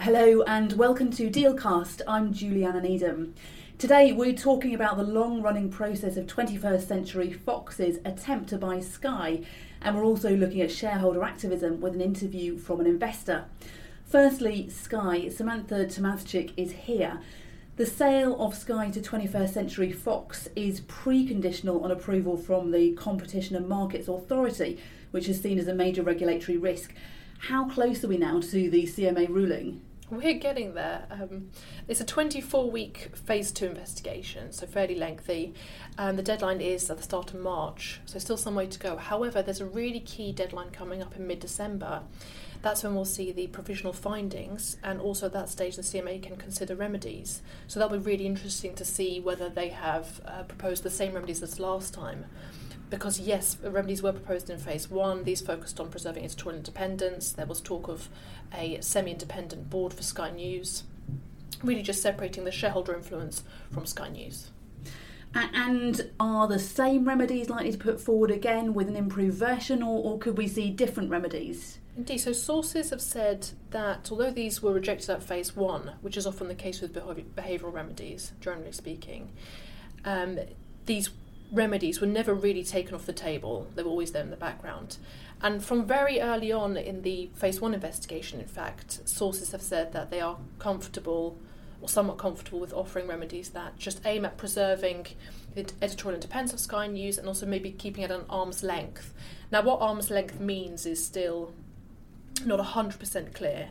Hello and welcome to Dealcast. I'm Juliana Needham. Today we're talking about the long running process of 21st Century Fox's attempt to buy Sky, and we're also looking at shareholder activism with an interview from an investor. Firstly, Sky, Samantha Tomaszczyk is here. The sale of Sky to 21st Century Fox is preconditional on approval from the Competition and Markets Authority, which is seen as a major regulatory risk. How close are we now to the CMA ruling? We're getting there. Um, it's a 24 week phase two investigation, so fairly lengthy. Um, the deadline is at the start of March, so still some way to go. However, there's a really key deadline coming up in mid December. That's when we'll see the provisional findings, and also at that stage, the CMA can consider remedies. So that'll be really interesting to see whether they have uh, proposed the same remedies as last time because yes, remedies were proposed in phase one. These focused on preserving editorial independence. There was talk of a semi-independent board for Sky News, really just separating the shareholder influence from Sky News. And are the same remedies likely to put forward again with an improved version, or, or could we see different remedies? Indeed, so sources have said that although these were rejected at phase one, which is often the case with behavioural remedies, generally speaking, um, these remedies were never really taken off the table. They were always there in the background. And from very early on in the phase one investigation, in fact, sources have said that they are comfortable or somewhat comfortable with offering remedies that just aim at preserving the editorial independence of Sky News and also maybe keeping it at an arm's length. Now, what arm's length means is still not 100% clear.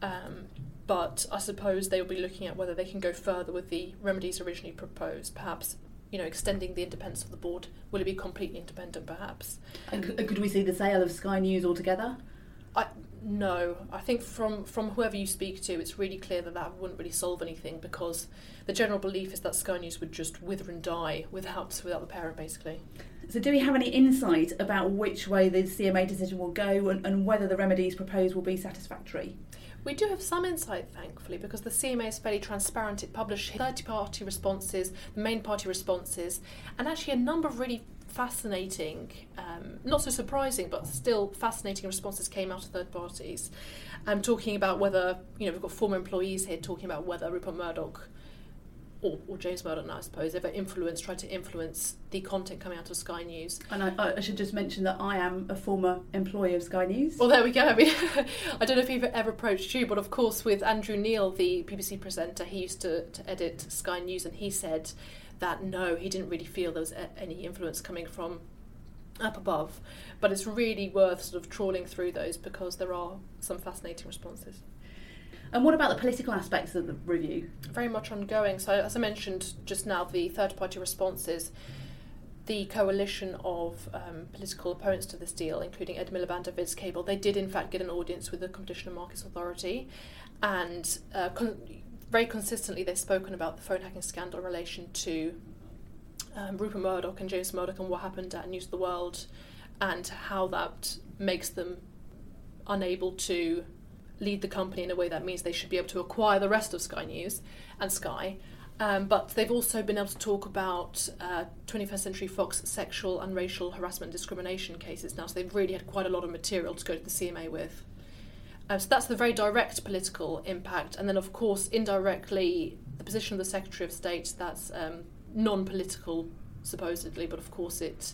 Um, but I suppose they will be looking at whether they can go further with the remedies originally proposed, perhaps you know, extending the independence of the board? Will it be completely independent, perhaps? And could we see the sale of Sky News altogether? I, no, I think from from whoever you speak to, it's really clear that that wouldn't really solve anything because the general belief is that Sky News would just wither and die without without the parent, basically. So, do we have any insight about which way the CMA decision will go and, and whether the remedies proposed will be satisfactory? We do have some insight, thankfully, because the CMA is fairly transparent. It published 30 party responses, the main party responses, and actually a number of really fascinating, um, not so surprising, but still fascinating responses came out of third parties. I'm um, talking about whether, you know, we've got former employees here talking about whether Rupert Murdoch or, or James Murdoch I suppose, ever influenced, tried to influence the content coming out of Sky News. And I, I, should just mention that I am a former employee of Sky News. Well, there we go. I mean, I don't know if he's ever approached you, but of course, with Andrew Neil, the BBC presenter, he used to, to edit Sky News, and he said that no, he didn't really feel there was a, any influence coming from up above. But it's really worth sort of trawling through those because there are some fascinating responses. And what about the political aspects of the review? Very much ongoing. So, as I mentioned just now, the third party responses, the coalition of um, political opponents to this deal, including Ed Miliband and Vince Cable, they did in fact get an audience with the Competition and Markets Authority. And uh, con- very consistently, they've spoken about the phone hacking scandal in relation to um, Rupert Murdoch and James Murdoch and what happened at News of the World and how that makes them unable to lead the company in a way that means they should be able to acquire the rest of Sky News and Sky. Um, but they've also been able to talk about uh, 21st Century Fox sexual and racial harassment discrimination cases now. So they've really had quite a lot of material to go to the CMA with. Um, so that's the very direct political impact. And then, of course, indirectly, the position of the Secretary of State, that's um, non political, supposedly, but of course, it,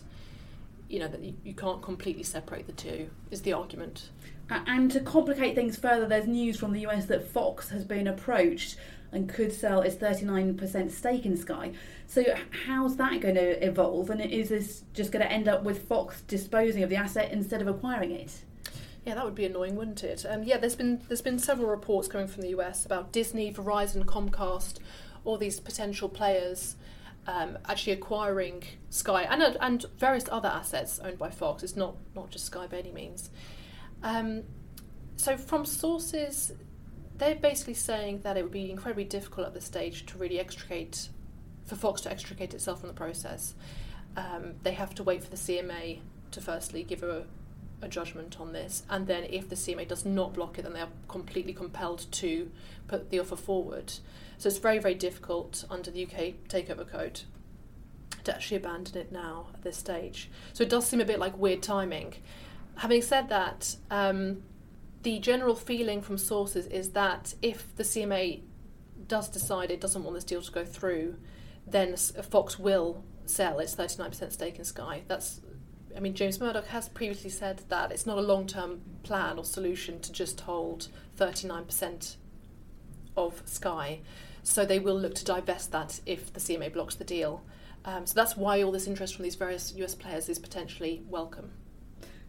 you know, that you, you can't completely separate the two, is the argument. And to complicate things further, there's news from the US that Fox has been approached and could sell its 39% stake in Sky. So, how's that going to evolve? And is this just going to end up with Fox disposing of the asset instead of acquiring it? Yeah, that would be annoying, wouldn't it? Um, yeah, there's been there's been several reports coming from the US about Disney, Verizon, Comcast, all these potential players um, actually acquiring Sky and and various other assets owned by Fox. It's not not just Sky by any means. Um, so, from sources, they're basically saying that it would be incredibly difficult at this stage to really extricate, for Fox to extricate itself from the process. Um, they have to wait for the CMA to firstly give a, a judgment on this, and then if the CMA does not block it, then they are completely compelled to put the offer forward. So it's very, very difficult under the UK Takeover Code to actually abandon it now at this stage. So it does seem a bit like weird timing having said that, um, the general feeling from sources is that if the CMA does decide it doesn't want this deal to go through, then Fox will sell its 39% stake in Sky. That's I mean, James Murdoch has previously said that it's not a long term plan or solution to just hold 39% of Sky. So they will look to divest that if the CMA blocks the deal. Um, so that's why all this interest from these various US players is potentially welcome.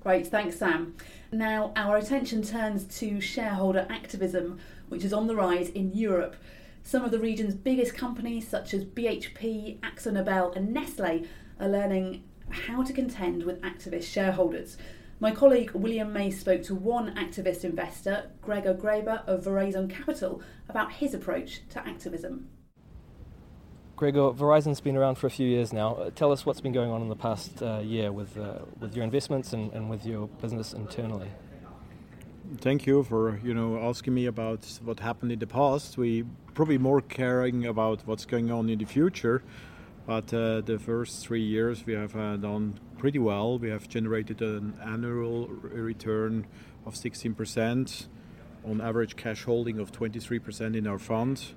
Great, thanks, Sam. Now, our attention turns to shareholder activism, which is on the rise in Europe. Some of the region's biggest companies, such as BHP, AkzoNobel, and Nestle, are learning how to contend with activist shareholders. My colleague William May spoke to one activist investor, Gregor Greber of Veraison Capital, about his approach to activism. Gregor, Veraison's been around for a few years now. Uh, tell us what's been going on in the past uh, year with, uh, with your investments and, and with your business internally. Thank you for you know asking me about what happened in the past. We probably more caring about what's going on in the future. But uh, the first three years we have uh, done pretty well. We have generated an annual return of 16%, on average cash holding of 23% in our fund.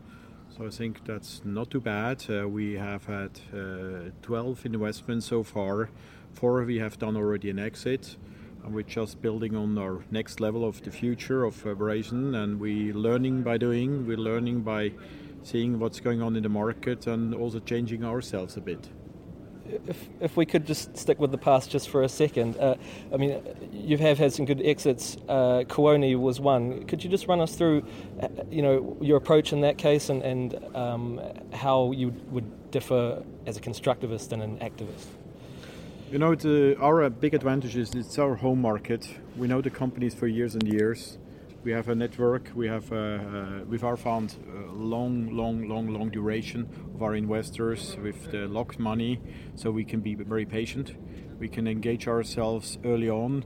So I think that's not too bad. Uh, we have had uh, 12 investments so far. Four we have done already an exit. And we're just building on our next level of the future of Veraison. And we're learning by doing. We're learning by seeing what's going on in the market and also changing ourselves a bit. If, if we could just stick with the past just for a second, uh, I mean, you have had some good exits. Uh, Kuoni was one. Could you just run us through, uh, you know, your approach in that case and, and um, how you would differ as a constructivist and an activist? You know, the, our big advantage is it's our home market. We know the companies for years and years we have a network. We have, with our fund, long, long, long, long duration of our investors with the locked money, so we can be very patient. We can engage ourselves early on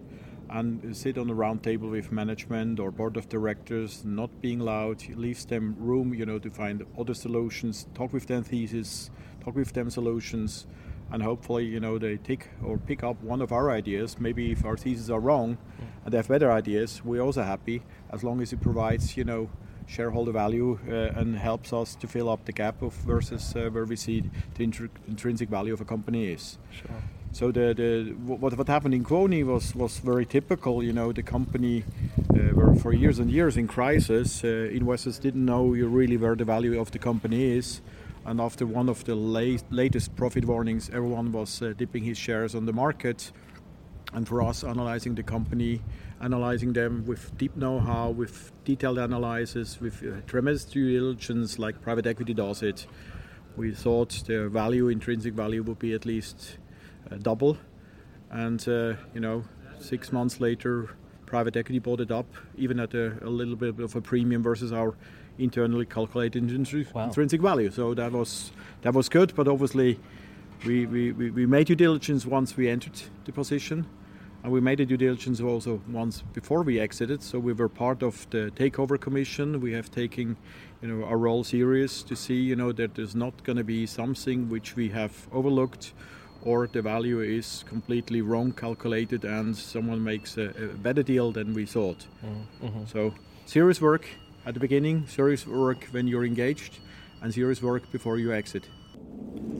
and sit on a round table with management or board of directors, not being loud, leaves them room, you know, to find other solutions, talk with them thesis, talk with them solutions, and hopefully you know they take or pick up one of our ideas. Maybe if our theses are wrong and they have better ideas we're also happy as long as it provides you know shareholder value uh, and helps us to fill up the gap of versus uh, where we see the intr- intrinsic value of a company is. Sure. so the, the what, what happened in Kuoni was was very typical you know the company uh, were for years and years in crisis uh, investors didn't know really where the value of the company is and after one of the late, latest profit warnings, everyone was uh, dipping his shares on the market. And for us, analyzing the company, analyzing them with deep know how, with detailed analysis, with uh, tremendous due diligence, like private equity does it, we thought the value, intrinsic value, would be at least uh, double. And, uh, you know, six months later, private equity bought it up, even at a, a little bit of a premium versus our internally calculated intrinsic, wow. intrinsic value. So that was that was good, but obviously we, we, we made due diligence once we entered the position. And we made a due diligence also once before we exited. So we were part of the takeover commission. We have taken, you know, our role serious to see, you know, that there's not going to be something which we have overlooked, or the value is completely wrong calculated, and someone makes a, a better deal than we thought. Mm-hmm. So serious work, at the beginning, serious work when you're engaged, and serious work before you exit.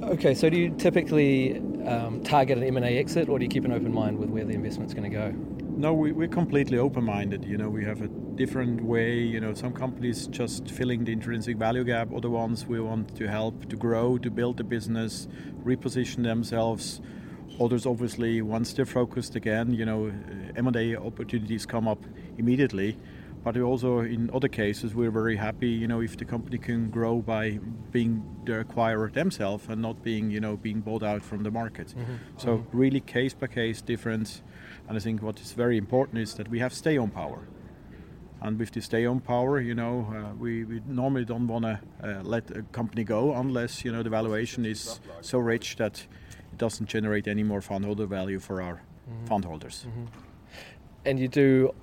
Okay, so do you typically um, target an M&A exit, or do you keep an open mind with where the investment's going to go? No, we, we're completely open-minded. You know, we have a different way. You know, some companies just filling the intrinsic value gap. Other ones we want to help to grow, to build the business, reposition themselves. Others, obviously, once they're focused again, you know, M&A opportunities come up immediately but also in other cases we're very happy you know if the company can grow by being the acquirer themselves and not being you know being bought out from the market mm-hmm. so mm-hmm. really case by case different and i think what is very important is that we have stay on power and with the stay on power you know uh, we, we normally don't want to uh, let a company go unless you know the valuation is so rich that it doesn't generate any more fundholder value for our mm-hmm. fundholders mm-hmm. and you do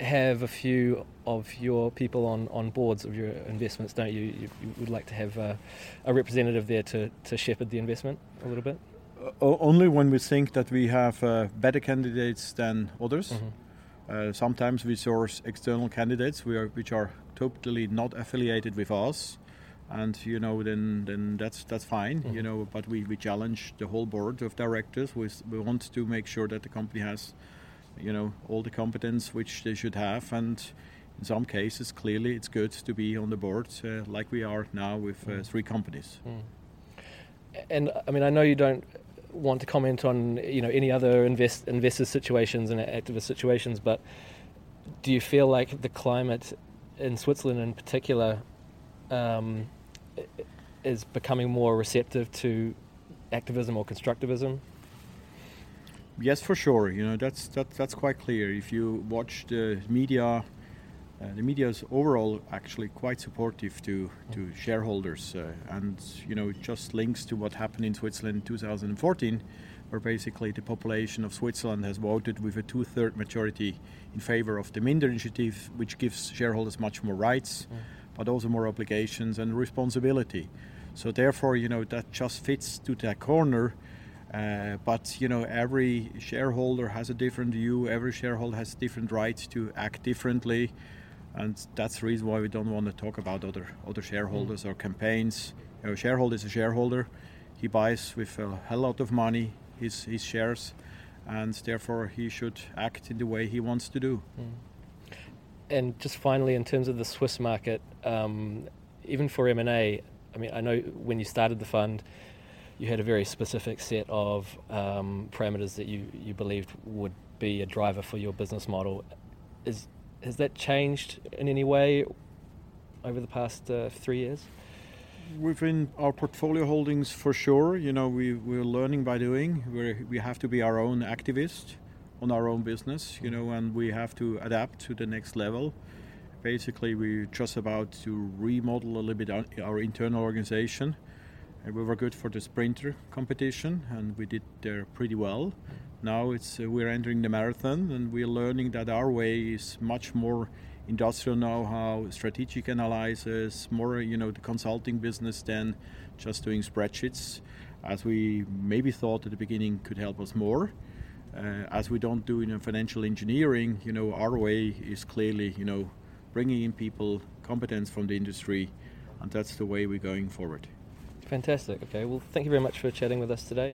have a few of your people on, on boards of your investments, don't you? You, you would like to have a, a, representative there to, to shepherd the investment a little bit? Uh, only when we think that we have uh, better candidates than others. Mm-hmm. Uh, sometimes we source external candidates are, which are totally not affiliated with us, and you know then then that's that's fine. Mm-hmm. You know, but we, we challenge the whole board of directors. We we want to make sure that the company has, you know, all the competence which they should have, and in some cases, clearly, it's good to be on the board uh, like we are now with uh, mm. three companies. Mm. And I mean, I know you don't want to comment on you know any other invest investor situations and activist situations, but do you feel like the climate in Switzerland, in particular, um, is becoming more receptive to activism or constructivism? Yes, for sure. You know that's that, that's quite clear. If you watch the media uh, the media is overall actually quite supportive to, to shareholders, uh, and you know it just links to what happened in Switzerland in 2014, where basically the population of Switzerland has voted with a two-third majority in favor of the Minder initiative, which gives shareholders much more rights, mm. but also more obligations and responsibility. So therefore, you know that just fits to that corner. Uh, but you know, every shareholder has a different view. Every shareholder has different rights to act differently and that's the reason why we don't want to talk about other other shareholders or campaigns. You know, shareholder is a shareholder. He buys with a hell lot of money his his shares, and therefore he should act in the way he wants to do. Mm. And just finally, in terms of the Swiss market, um, even for M and A, I mean, I know when you started the fund, you had a very specific set of um, parameters that you you believed would be a driver for your business model. Is has that changed in any way over the past uh, three years? Within our portfolio holdings, for sure. You know, we we're learning by doing. We we have to be our own activist on our own business. You know, and we have to adapt to the next level. Basically, we're just about to remodel a little bit our, our internal organization. And we were good for the sprinter competition, and we did there pretty well. Now it's uh, we're entering the marathon, and we're learning that our way is much more industrial know-how, strategic analysis, more you know the consulting business than just doing spreadsheets, as we maybe thought at the beginning could help us more. Uh, as we don't do in financial engineering, you know our way is clearly you know bringing in people, competence from the industry, and that's the way we're going forward. Fantastic. Okay. Well, thank you very much for chatting with us today.